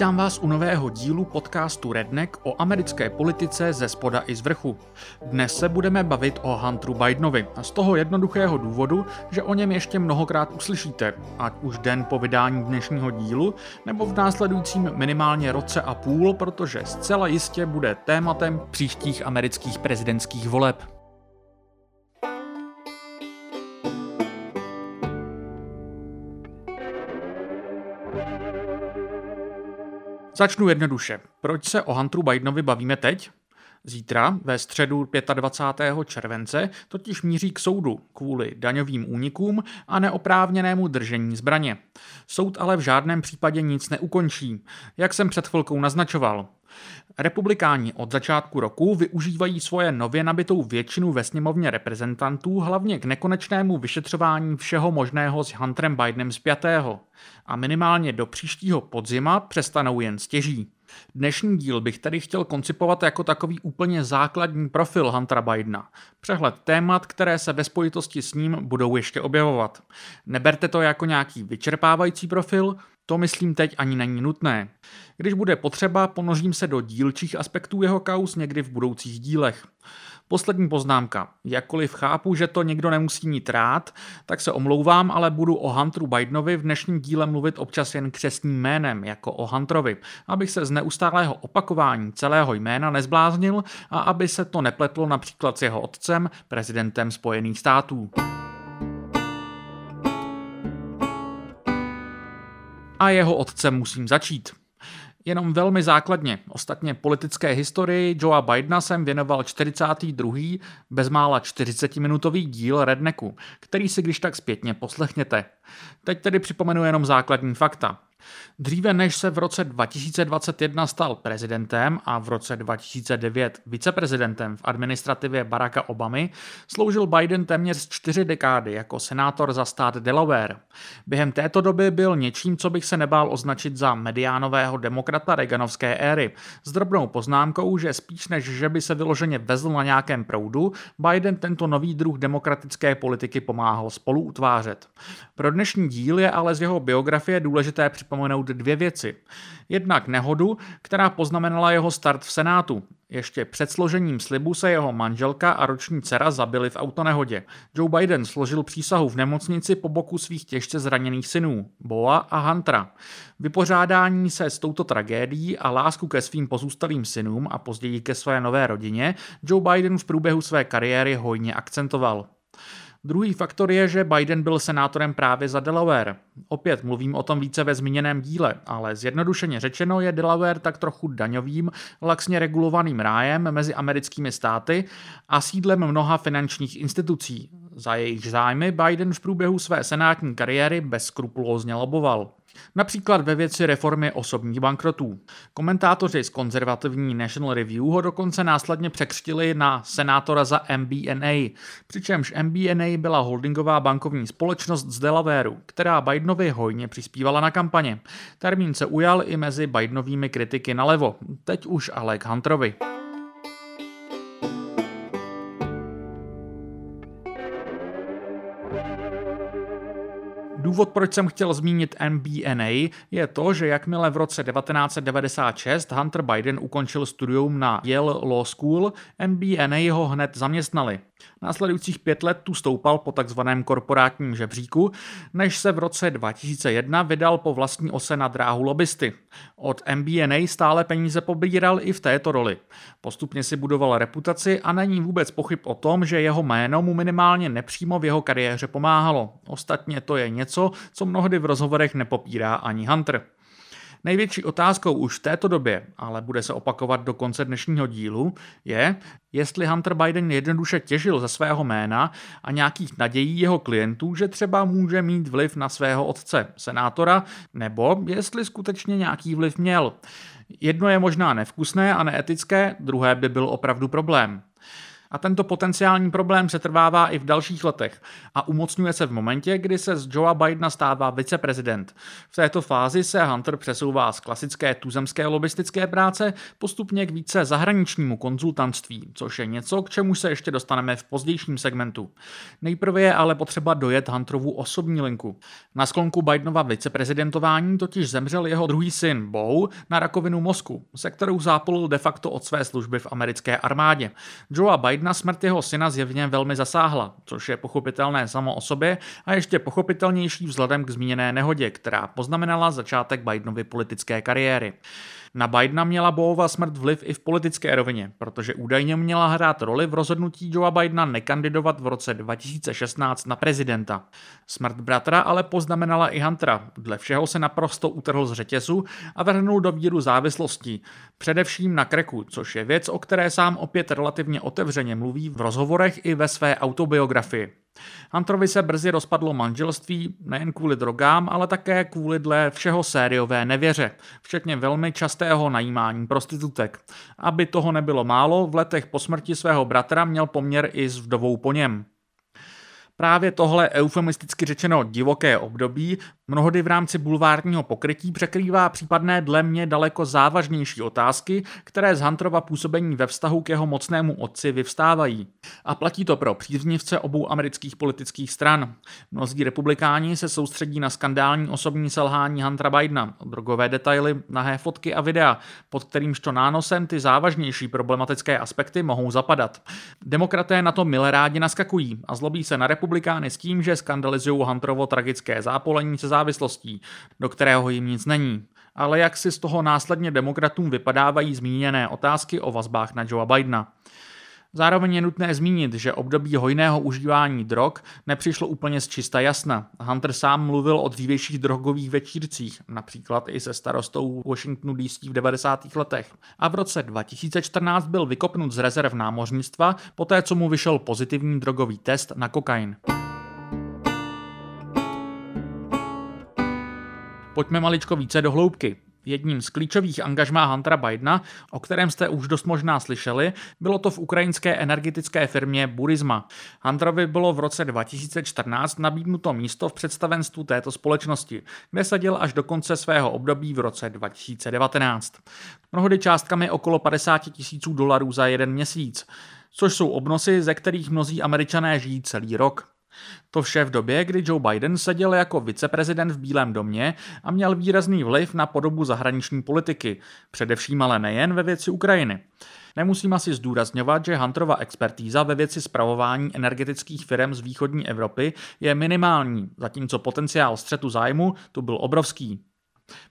Vítám vás u nového dílu podcastu Redneck o americké politice ze spoda i z vrchu. Dnes se budeme bavit o Hunteru Bidenovi a z toho jednoduchého důvodu, že o něm ještě mnohokrát uslyšíte, ať už den po vydání dnešního dílu, nebo v následujícím minimálně roce a půl, protože zcela jistě bude tématem příštích amerických prezidentských voleb. Začnu jednoduše. Proč se o Hunteru Bidenovi bavíme teď? Zítra, ve středu 25. července, totiž míří k soudu kvůli daňovým únikům a neoprávněnému držení zbraně. Soud ale v žádném případě nic neukončí, jak jsem před chvilkou naznačoval. Republikáni od začátku roku využívají svoje nově nabitou většinu ve sněmovně reprezentantů hlavně k nekonečnému vyšetřování všeho možného s Hunterem Bidenem zpětého a minimálně do příštího podzima přestanou jen stěží. Dnešní díl bych tedy chtěl koncipovat jako takový úplně základní profil Huntera Bidena. Přehled témat, které se ve spojitosti s ním budou ještě objevovat. Neberte to jako nějaký vyčerpávající profil, to myslím teď ani není nutné. Když bude potřeba, ponořím se do dílčích aspektů jeho kaus někdy v budoucích dílech. Poslední poznámka. Jakkoliv chápu, že to někdo nemusí mít rád, tak se omlouvám, ale budu o Hunteru Bidenovi v dnešním díle mluvit občas jen křesním jménem, jako o Hunterovi, abych se z neustálého opakování celého jména nezbláznil a aby se to nepletlo například s jeho otcem, prezidentem Spojených států. A jeho otcem musím začít. Jenom velmi základně. Ostatně politické historii Joea Bidena jsem věnoval 42. bezmála 40-minutový díl Redneku, který si když tak zpětně poslechněte. Teď tedy připomenu jenom základní fakta. Dříve než se v roce 2021 stal prezidentem a v roce 2009 viceprezidentem v administrativě Baracka Obamy, sloužil Biden téměř čtyři dekády jako senátor za stát Delaware. Během této doby byl něčím, co bych se nebál označit za mediánového demokrata Reaganovské éry, s drobnou poznámkou, že spíš než že by se vyloženě vezl na nějakém proudu, Biden tento nový druh demokratické politiky pomáhal spolu utvářet. Pro dnešní díl je ale z jeho biografie důležité připomenout dvě věci. Jednak nehodu, která poznamenala jeho start v Senátu. Ještě před složením slibu se jeho manželka a roční dcera zabili v autonehodě. Joe Biden složil přísahu v nemocnici po boku svých těžce zraněných synů, Boa a Huntera. Vypořádání se s touto tragédií a lásku ke svým pozůstalým synům a později ke své nové rodině Joe Biden v průběhu své kariéry hojně akcentoval. Druhý faktor je, že Biden byl senátorem právě za Delaware. Opět mluvím o tom více ve zmíněném díle, ale zjednodušeně řečeno je Delaware tak trochu daňovým, laxně regulovaným rájem mezi americkými státy a sídlem mnoha finančních institucí. Za jejich zájmy Biden v průběhu své senátní kariéry bezskrupulózně loboval. Například ve věci reformy osobních bankrotů. Komentátoři z konzervativní National Review ho dokonce následně překřtili na senátora za MBNA, přičemž MBNA byla holdingová bankovní společnost z Delawareu, která Bidenovi hojně přispívala na kampaně. Termín se ujal i mezi Bidenovými kritiky nalevo, teď už ale k Hunterovi. Důvod, proč jsem chtěl zmínit MBNA, je to, že jakmile v roce 1996 Hunter Biden ukončil studium na Yale Law School, MBNA ho hned zaměstnali. Následujících pět let tu stoupal po takzvaném korporátním žebříku, než se v roce 2001 vydal po vlastní ose na dráhu lobbysty. Od MBNA stále peníze pobíral i v této roli. Postupně si budoval reputaci a není vůbec pochyb o tom, že jeho jméno mu minimálně nepřímo v jeho kariéře pomáhalo. Ostatně to je něco, co mnohdy v rozhovorech nepopírá ani Hunter. Největší otázkou už v této době, ale bude se opakovat do konce dnešního dílu, je, jestli Hunter Biden jednoduše těžil ze svého jména a nějakých nadějí jeho klientů, že třeba může mít vliv na svého otce, senátora, nebo jestli skutečně nějaký vliv měl. Jedno je možná nevkusné a neetické, druhé by byl opravdu problém. A tento potenciální problém se trvává i v dalších letech a umocňuje se v momentě, kdy se z Joea Bidena stává viceprezident. V této fázi se Hunter přesouvá z klasické tuzemské lobistické práce postupně k více zahraničnímu konzultantství, což je něco, k čemu se ještě dostaneme v pozdějším segmentu. Nejprve je ale potřeba dojet Hunterovu osobní linku. Na sklonku Bidenova viceprezidentování totiž zemřel jeho druhý syn Bo na rakovinu mozku, se kterou zápolil de facto od své služby v americké armádě. Joea Bidena smrt jeho syna zjevně velmi zasáhla, což je pochopitelné samo o sobě a ještě pochopitelnější vzhledem k zmíněné nehodě, která poznamenala začátek Bidenovy politické kariéry. Na Bidena měla Boova smrt vliv i v politické rovině, protože údajně měla hrát roli v rozhodnutí Joea Bidena nekandidovat v roce 2016 na prezidenta. Smrt bratra ale poznamenala i Huntera, dle všeho se naprosto utrhl z řetězu a vrhnul do víru závislostí, především na kreku, což je věc, o které sám opět relativně otevřeně mluví v rozhovorech i ve své autobiografii. Hunterovi se brzy rozpadlo manželství nejen kvůli drogám, ale také kvůli dle všeho sériové nevěře, včetně velmi častého najímání prostitutek. Aby toho nebylo málo, v letech po smrti svého bratra měl poměr i s vdovou po něm. Právě tohle eufemisticky řečeno divoké období mnohdy v rámci bulvárního pokrytí překrývá případné dle mě daleko závažnější otázky, které z Hunterova působení ve vztahu k jeho mocnému otci vyvstávají. A platí to pro příznivce obou amerických politických stran. Mnozí republikáni se soustředí na skandální osobní selhání Huntera Bidena, drogové detaily, nahé fotky a videa, pod kterýmž to nánosem ty závažnější problematické aspekty mohou zapadat. Demokraté na to milé rádi naskakují a zlobí se na republikány s tím, že skandalizují Hunterovo tragické zápolení se závislostí, do kterého jim nic není. Ale jak si z toho následně demokratům vypadávají zmíněné otázky o vazbách na Joea Bidena. Zároveň je nutné zmínit, že období hojného užívání drog nepřišlo úplně z čista jasna. Hunter sám mluvil o dřívějších drogových večírcích, například i se starostou Washingtonu DC v 90. letech. A v roce 2014 byl vykopnut z rezerv námořnictva, poté co mu vyšel pozitivní drogový test na kokain. Pojďme maličko více do hloubky. Jedním z klíčových angažmá Huntera Bidena, o kterém jste už dost možná slyšeli, bylo to v ukrajinské energetické firmě Burisma. Hunterovi bylo v roce 2014 nabídnuto místo v představenstvu této společnosti, kde seděl až do konce svého období v roce 2019. Mnohdy částkami okolo 50 tisíců dolarů za jeden měsíc, což jsou obnosy, ze kterých mnozí američané žijí celý rok. To vše v době, kdy Joe Biden seděl jako viceprezident v Bílém domě a měl výrazný vliv na podobu zahraniční politiky, především ale nejen ve věci Ukrajiny. Nemusím asi zdůrazňovat, že Hunterova expertíza ve věci spravování energetických firm z východní Evropy je minimální, zatímco potenciál střetu zájmu tu byl obrovský.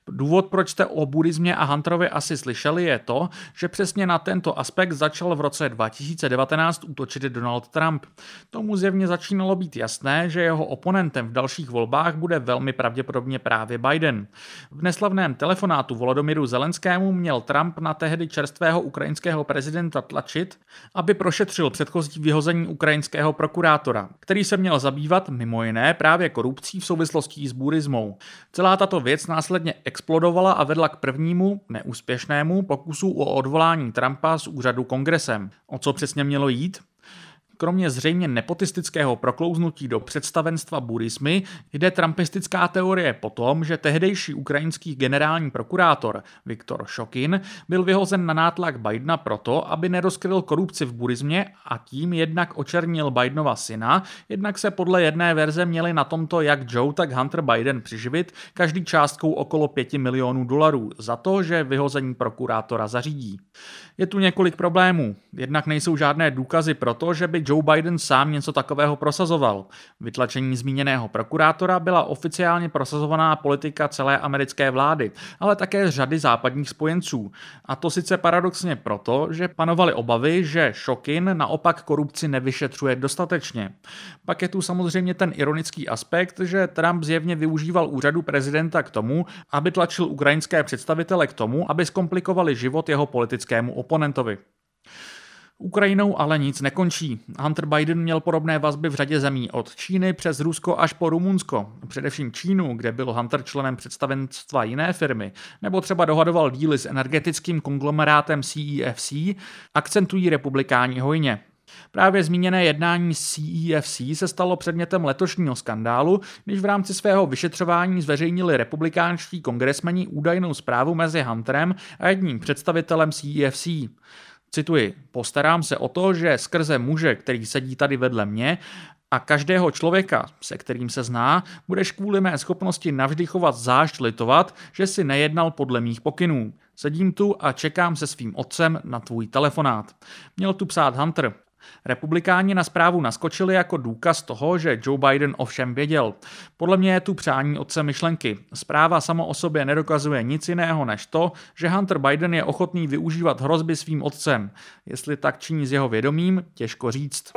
Důvod, proč jste o buddhismě a Hunterovi asi slyšeli, je to, že přesně na tento aspekt začal v roce 2019 útočit Donald Trump. Tomu zjevně začínalo být jasné, že jeho oponentem v dalších volbách bude velmi pravděpodobně právě Biden. V neslavném telefonátu Volodymyru Zelenskému měl Trump na tehdy čerstvého ukrajinského prezidenta tlačit, aby prošetřil předchozí vyhození ukrajinského prokurátora, který se měl zabývat mimo jiné právě korupcí v souvislosti s buddhismou. Celá tato věc následně explodovala a vedla k prvnímu, neúspěšnému pokusu o odvolání Trumpa z úřadu kongresem. O co přesně mělo jít? Kromě zřejmě nepotistického proklouznutí do představenstva burismy jde trumpistická teorie po tom, že tehdejší ukrajinský generální prokurátor Viktor Šokin byl vyhozen na nátlak Bidena proto, aby nerozkryl korupci v burismě a tím jednak očernil Bidenova syna, jednak se podle jedné verze měli na tomto jak Joe, tak Hunter Biden přiživit každý částkou okolo 5 milionů dolarů za to, že vyhození prokurátora zařídí. Je tu několik problémů. Jednak nejsou žádné důkazy pro to, že by Joe Biden sám něco takového prosazoval. Vytlačení zmíněného prokurátora byla oficiálně prosazovaná politika celé americké vlády, ale také řady západních spojenců. A to sice paradoxně proto, že panovaly obavy, že Šokin naopak korupci nevyšetřuje dostatečně. Pak je tu samozřejmě ten ironický aspekt, že Trump zjevně využíval úřadu prezidenta k tomu, aby tlačil ukrajinské představitele k tomu, aby zkomplikovali život jeho politickému oponentovi. Ukrajinou ale nic nekončí. Hunter Biden měl podobné vazby v řadě zemí, od Číny přes Rusko až po Rumunsko. Především Čínu, kde byl Hunter členem představenstva jiné firmy, nebo třeba dohadoval díly s energetickým konglomerátem CEFC, akcentují republikáni hojně. Právě zmíněné jednání CEFC se stalo předmětem letošního skandálu, když v rámci svého vyšetřování zveřejnili republikánští kongresmeni údajnou zprávu mezi Hunterem a jedním představitelem CEFC. Cituji, postarám se o to, že skrze muže, který sedí tady vedle mě, a každého člověka, se kterým se zná, budeš kvůli mé schopnosti navždy chovat zášť litovat, že si nejednal podle mých pokynů. Sedím tu a čekám se svým otcem na tvůj telefonát. Měl tu psát Hunter. Republikáni na zprávu naskočili jako důkaz toho, že Joe Biden ovšem věděl. Podle mě je tu přání otce myšlenky. Zpráva samo o sobě nedokazuje nic jiného než to, že Hunter Biden je ochotný využívat hrozby svým otcem. Jestli tak činí s jeho vědomím, těžko říct.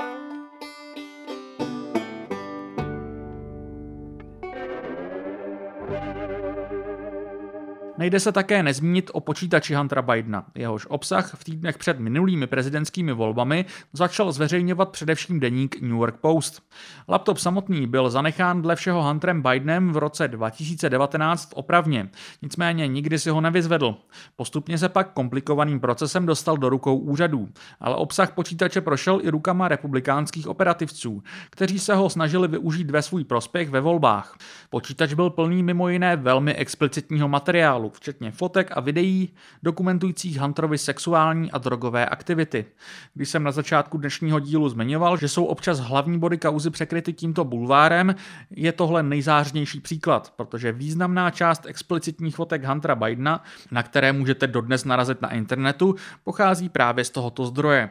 Nejde se také nezmínit o počítači Huntera Bidena. Jehož obsah v týdnech před minulými prezidentskými volbami začal zveřejňovat především deník New York Post. Laptop samotný byl zanechán dle všeho Hunterem Bidenem v roce 2019 v opravně, nicméně nikdy si ho nevyzvedl. Postupně se pak komplikovaným procesem dostal do rukou úřadů, ale obsah počítače prošel i rukama republikánských operativců, kteří se ho snažili využít ve svůj prospěch ve volbách. Počítač byl plný mimo jiné velmi explicitního materiálu, včetně fotek a videí dokumentujících Hunterovi sexuální a drogové aktivity. Když jsem na začátku dnešního dílu zmiňoval, že jsou občas hlavní body kauzy překryty tímto bulvárem, je tohle nejzářnější příklad, protože významná část explicitních fotek Huntera Bidena, na které můžete dodnes narazit na internetu, pochází právě z tohoto zdroje.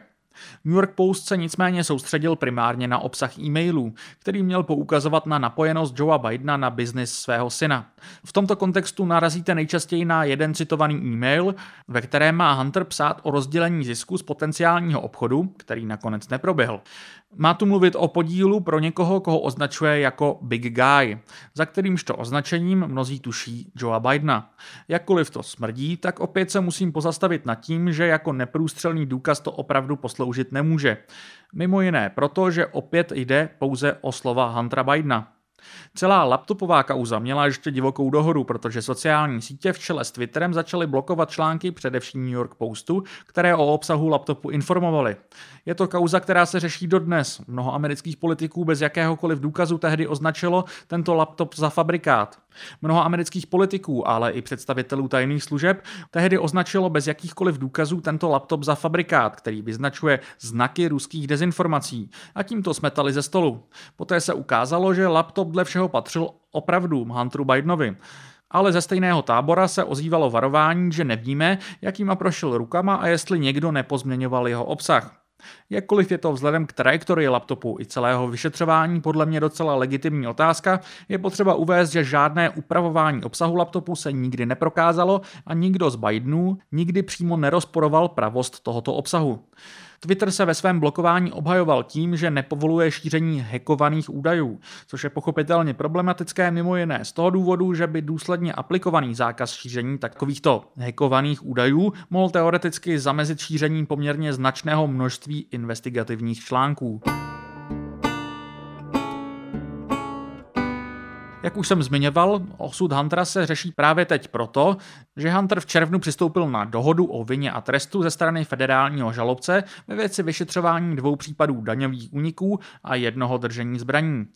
New York Post se nicméně soustředil primárně na obsah e-mailů, který měl poukazovat na napojenost Joea Bidena na biznis svého syna. V tomto kontextu narazíte nejčastěji na jeden citovaný e-mail, ve kterém má Hunter psát o rozdělení zisku z potenciálního obchodu, který nakonec neproběhl. Má tu mluvit o podílu pro někoho, koho označuje jako Big Guy, za kterýmžto označením mnozí tuší Joea Bidena. Jakkoliv to smrdí, tak opět se musím pozastavit nad tím, že jako neprůstřelný důkaz to opravdu posloužit nemůže. Mimo jiné proto, že opět jde pouze o slova Huntera Bidena. Celá laptopová kauza měla ještě divokou dohodu, protože sociální sítě v čele s Twitterem začaly blokovat články především New York Postu, které o obsahu laptopu informovaly. Je to kauza, která se řeší dodnes. Mnoho amerických politiků bez jakéhokoliv důkazu tehdy označilo tento laptop za fabrikát. Mnoho amerických politiků, ale i představitelů tajných služeb tehdy označilo bez jakýchkoliv důkazů tento laptop za fabrikát, který vyznačuje znaky ruských dezinformací a tím to smetali ze stolu. Poté se ukázalo, že laptop dle všeho patřil opravdu Hunteru Bidenovi. Ale ze stejného tábora se ozývalo varování, že nevíme, jakýma prošel rukama a jestli někdo nepozměňoval jeho obsah. Jakkoliv je to vzhledem k trajektorii laptopu i celého vyšetřování podle mě docela legitimní otázka, je potřeba uvést, že žádné upravování obsahu laptopu se nikdy neprokázalo a nikdo z Bidenů nikdy přímo nerozporoval pravost tohoto obsahu. Twitter se ve svém blokování obhajoval tím, že nepovoluje šíření hackovaných údajů, což je pochopitelně problematické mimo jiné z toho důvodu, že by důsledně aplikovaný zákaz šíření takovýchto hackovaných údajů mohl teoreticky zamezit šíření poměrně značného množství investigativních článků. Jak už jsem zmiňoval, osud Huntera se řeší právě teď proto, že Hunter v červnu přistoupil na dohodu o vině a trestu ze strany federálního žalobce ve věci vyšetřování dvou případů daňových úniků a jednoho držení zbraní.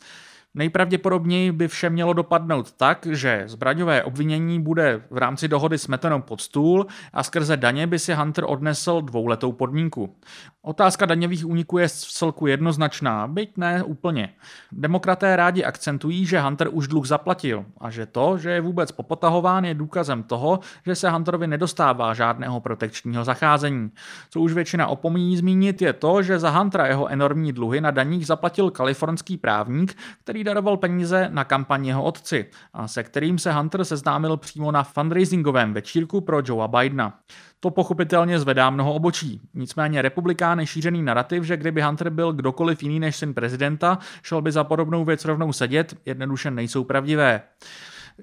Nejpravděpodobněji by vše mělo dopadnout tak, že zbraňové obvinění bude v rámci dohody smeteno pod stůl a skrze daně by si Hunter odnesl dvouletou podmínku. Otázka daňových úniků je v celku jednoznačná, byť ne úplně. Demokraté rádi akcentují, že Hunter už dluh zaplatil a že to, že je vůbec popotahován, je důkazem toho, že se Hunterovi nedostává žádného protekčního zacházení. Co už většina opomíjí zmínit je to, že za Huntera jeho enormní dluhy na daních zaplatil kalifornský právník, který daroval peníze na kampaň jeho otci a se kterým se Hunter seznámil přímo na fundraisingovém večírku pro Joea Bidena. To pochopitelně zvedá mnoho obočí. Nicméně republikány šířený narrativ, že kdyby Hunter byl kdokoliv jiný než syn prezidenta, šel by za podobnou věc rovnou sedět, jednoduše nejsou pravdivé.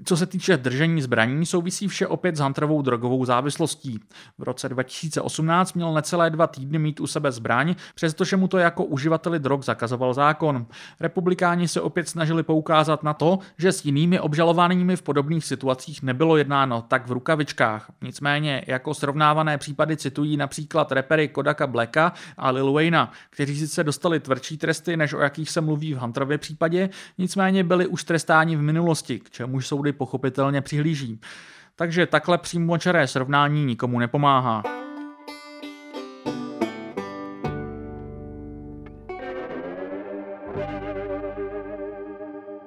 Co se týče držení zbraní, souvisí vše opět s Hunterovou drogovou závislostí. V roce 2018 měl necelé dva týdny mít u sebe zbraň, přestože mu to jako uživateli drog zakazoval zákon. Republikáni se opět snažili poukázat na to, že s jinými obžalovanými v podobných situacích nebylo jednáno tak v rukavičkách. Nicméně jako srovnávané případy citují například repery Kodaka Blacka a Lil Wayna, kteří sice dostali tvrdší tresty, než o jakých se mluví v Hunterově případě, nicméně byli už trestáni v minulosti, k čemuž soudy pochopitelně přihlíží. Takže takhle přímočaré srovnání nikomu nepomáhá.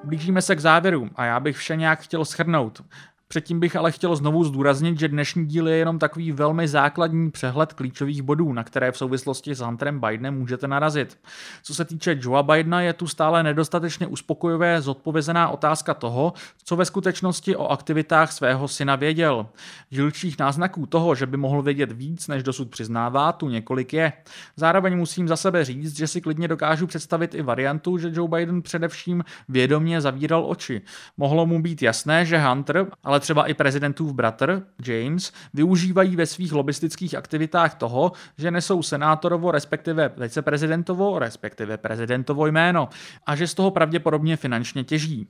Blížíme se k závěru a já bych vše nějak chtěl shrnout. Předtím bych ale chtěl znovu zdůraznit, že dnešní díl je jenom takový velmi základní přehled klíčových bodů, na které v souvislosti s Hunterem Bidenem můžete narazit. Co se týče Joea Bidena, je tu stále nedostatečně uspokojivě zodpovězená otázka toho, co ve skutečnosti o aktivitách svého syna věděl. Dílčích náznaků toho, že by mohl vědět víc, než dosud přiznává, tu několik je. Zároveň musím za sebe říct, že si klidně dokážu představit i variantu, že Joe Biden především vědomě zavíral oči. Mohlo mu být jasné, že Hunter, ale ale třeba i prezidentův bratr, James, využívají ve svých lobistických aktivitách toho, že nesou senátorovo, respektive viceprezidentovo, respektive prezidentovo jméno a že z toho pravděpodobně finančně těží.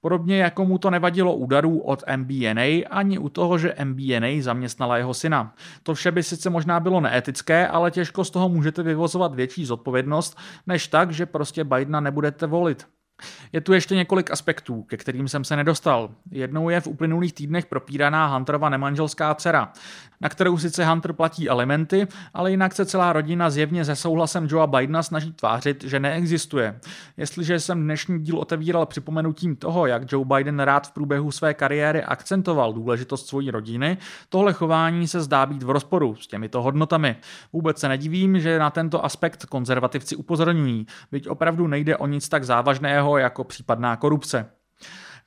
Podobně jako mu to nevadilo údarů od MBNA ani u toho, že MBNA zaměstnala jeho syna. To vše by sice možná bylo neetické, ale těžko z toho můžete vyvozovat větší zodpovědnost, než tak, že prostě Bidena nebudete volit. Je tu ještě několik aspektů, ke kterým jsem se nedostal. Jednou je v uplynulých týdnech propíraná Hunterova nemanželská dcera, na kterou sice Hunter platí alimenty, ale jinak se celá rodina zjevně se souhlasem Joea Bidena snaží tvářit, že neexistuje. Jestliže jsem dnešní díl otevíral připomenutím toho, jak Joe Biden rád v průběhu své kariéry akcentoval důležitost svojí rodiny, tohle chování se zdá být v rozporu s těmito hodnotami. Vůbec se nedivím, že na tento aspekt konzervativci upozorňují, byť opravdu nejde o nic tak závažného, jako případná korupce.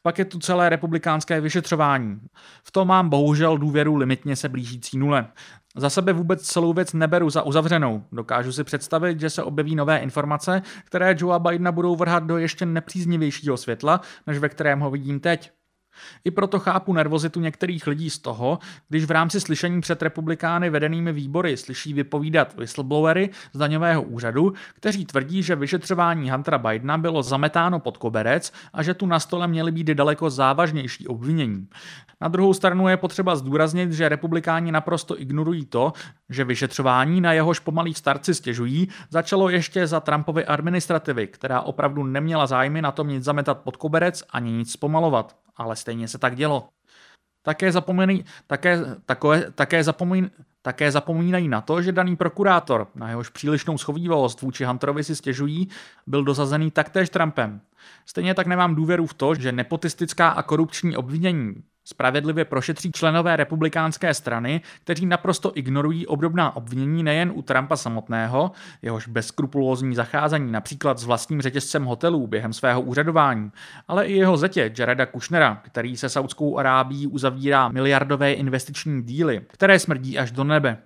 Pak je tu celé republikánské vyšetřování. V tom mám bohužel důvěru limitně se blížící nule. Za sebe vůbec celou věc neberu za uzavřenou. Dokážu si představit, že se objeví nové informace, které Joea Bidena budou vrhat do ještě nepříznivějšího světla, než ve kterém ho vidím teď. I proto chápu nervozitu některých lidí z toho, když v rámci slyšení před republikány vedenými výbory slyší vypovídat whistleblowery z daňového úřadu, kteří tvrdí, že vyšetřování Huntera Bidena bylo zametáno pod koberec a že tu na stole měly být daleko závažnější obvinění. Na druhou stranu je potřeba zdůraznit, že republikáni naprosto ignorují to, že vyšetřování, na jehož pomalý starci stěžují, začalo ještě za Trumpovy administrativy, která opravdu neměla zájmy na tom nic zametat pod koberec ani nic zpomalovat ale stejně se tak dělo. Také, zapomínají, také, takové, také, zapomín, také zapomínají na to, že daný prokurátor, na jehož přílišnou schovývalost vůči Hunterovi si stěžují, byl dozazený taktéž Trumpem. Stejně tak nemám důvěru v to, že nepotistická a korupční obvinění Spravedlivě prošetří členové republikánské strany, kteří naprosto ignorují obdobná obvinění nejen u Trumpa samotného, jehož bezskrupulózní zacházení například s vlastním řetězcem hotelů během svého úřadování, ale i jeho zetě Jareda Kushnera, který se Saudskou Arábí uzavírá miliardové investiční díly, které smrdí až do nebe.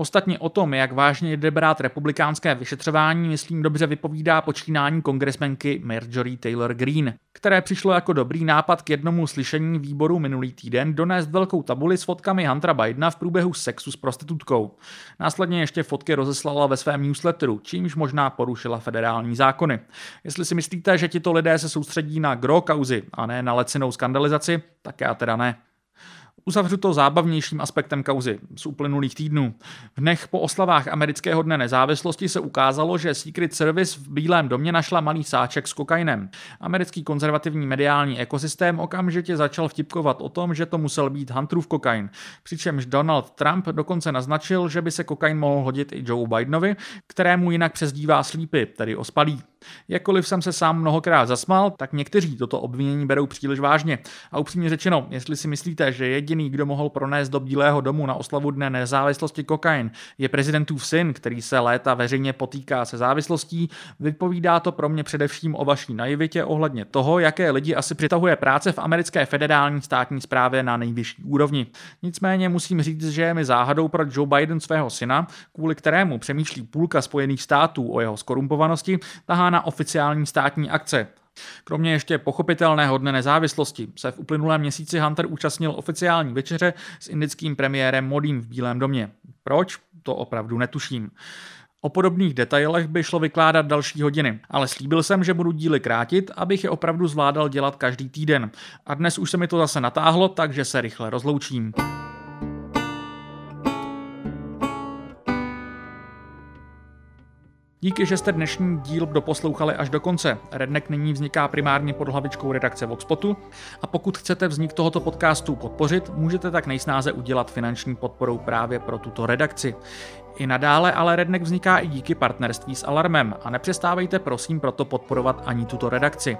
Ostatně o tom, jak vážně jde brát republikánské vyšetřování, myslím dobře vypovídá počínání kongresmenky Marjorie Taylor Greene, které přišlo jako dobrý nápad k jednomu slyšení výboru minulý týden donést velkou tabuli s fotkami Huntera Bidena v průběhu sexu s prostitutkou. Následně ještě fotky rozeslala ve svém newsletteru, čímž možná porušila federální zákony. Jestli si myslíte, že tito lidé se soustředí na gro kauzy a ne na lecinou skandalizaci, tak já teda ne. Uzavřu to zábavnějším aspektem kauzy z uplynulých týdnů. V dnech po oslavách amerického dne nezávislosti se ukázalo, že Secret Service v Bílém domě našla malý sáček s kokainem. Americký konzervativní mediální ekosystém okamžitě začal vtipkovat o tom, že to musel být Hunterův kokain. Přičemž Donald Trump dokonce naznačil, že by se kokain mohl hodit i Joe Bidenovi, kterému jinak přezdívá slípy, tedy ospalý. Jakkoliv jsem se sám mnohokrát zasmal, tak někteří toto obvinění berou příliš vážně. A upřímně řečeno, jestli si myslíte, že jediný, kdo mohl pronést do Bílého domu na oslavu dne nezávislosti kokain, je prezidentův syn, který se léta veřejně potýká se závislostí, vypovídá to pro mě především o vaší naivitě ohledně toho, jaké lidi asi přitahuje práce v americké federální státní správě na nejvyšší úrovni. Nicméně musím říct, že je mi záhadou, proč Joe Biden svého syna, kvůli kterému přemýšlí půlka Spojených států o jeho skorumpovanosti, tahá na oficiální státní akce. Kromě ještě pochopitelného dne nezávislosti se v uplynulém měsíci Hunter účastnil oficiální večeře s indickým premiérem Modím v Bílém domě. Proč? To opravdu netuším. O podobných detailech by šlo vykládat další hodiny, ale slíbil jsem, že budu díly krátit, abych je opravdu zvládal dělat každý týden. A dnes už se mi to zase natáhlo, takže se rychle rozloučím. Díky, že jste dnešní díl doposlouchali až do konce. Redneck nyní vzniká primárně pod hlavičkou redakce Voxpotu a pokud chcete vznik tohoto podcastu podpořit, můžete tak nejsnáze udělat finanční podporou právě pro tuto redakci. I nadále ale Redneck vzniká i díky partnerství s Alarmem a nepřestávejte prosím proto podporovat ani tuto redakci.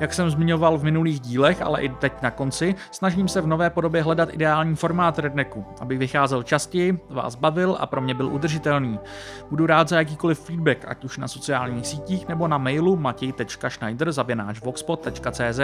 Jak jsem zmiňoval v minulých dílech, ale i teď na konci, snažím se v nové podobě hledat ideální formát Rednecku, aby vycházel častěji, vás bavil a pro mě byl udržitelný. Budu rád za jakýkoliv feedback, ať už na sociálních sítích nebo na mailu matěj.schneider.voxpot.cz.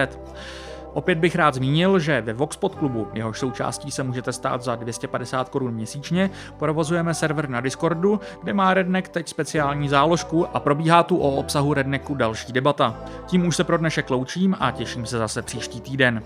Opět bych rád zmínil, že ve Voxpod klubu, jehož součástí se můžete stát za 250 korun měsíčně, provozujeme server na Discordu, kde má Redneck teď speciální záložku a probíhá tu o obsahu Rednecku další debata. Tím už se pro dnešek loučím a těším se zase příští týden.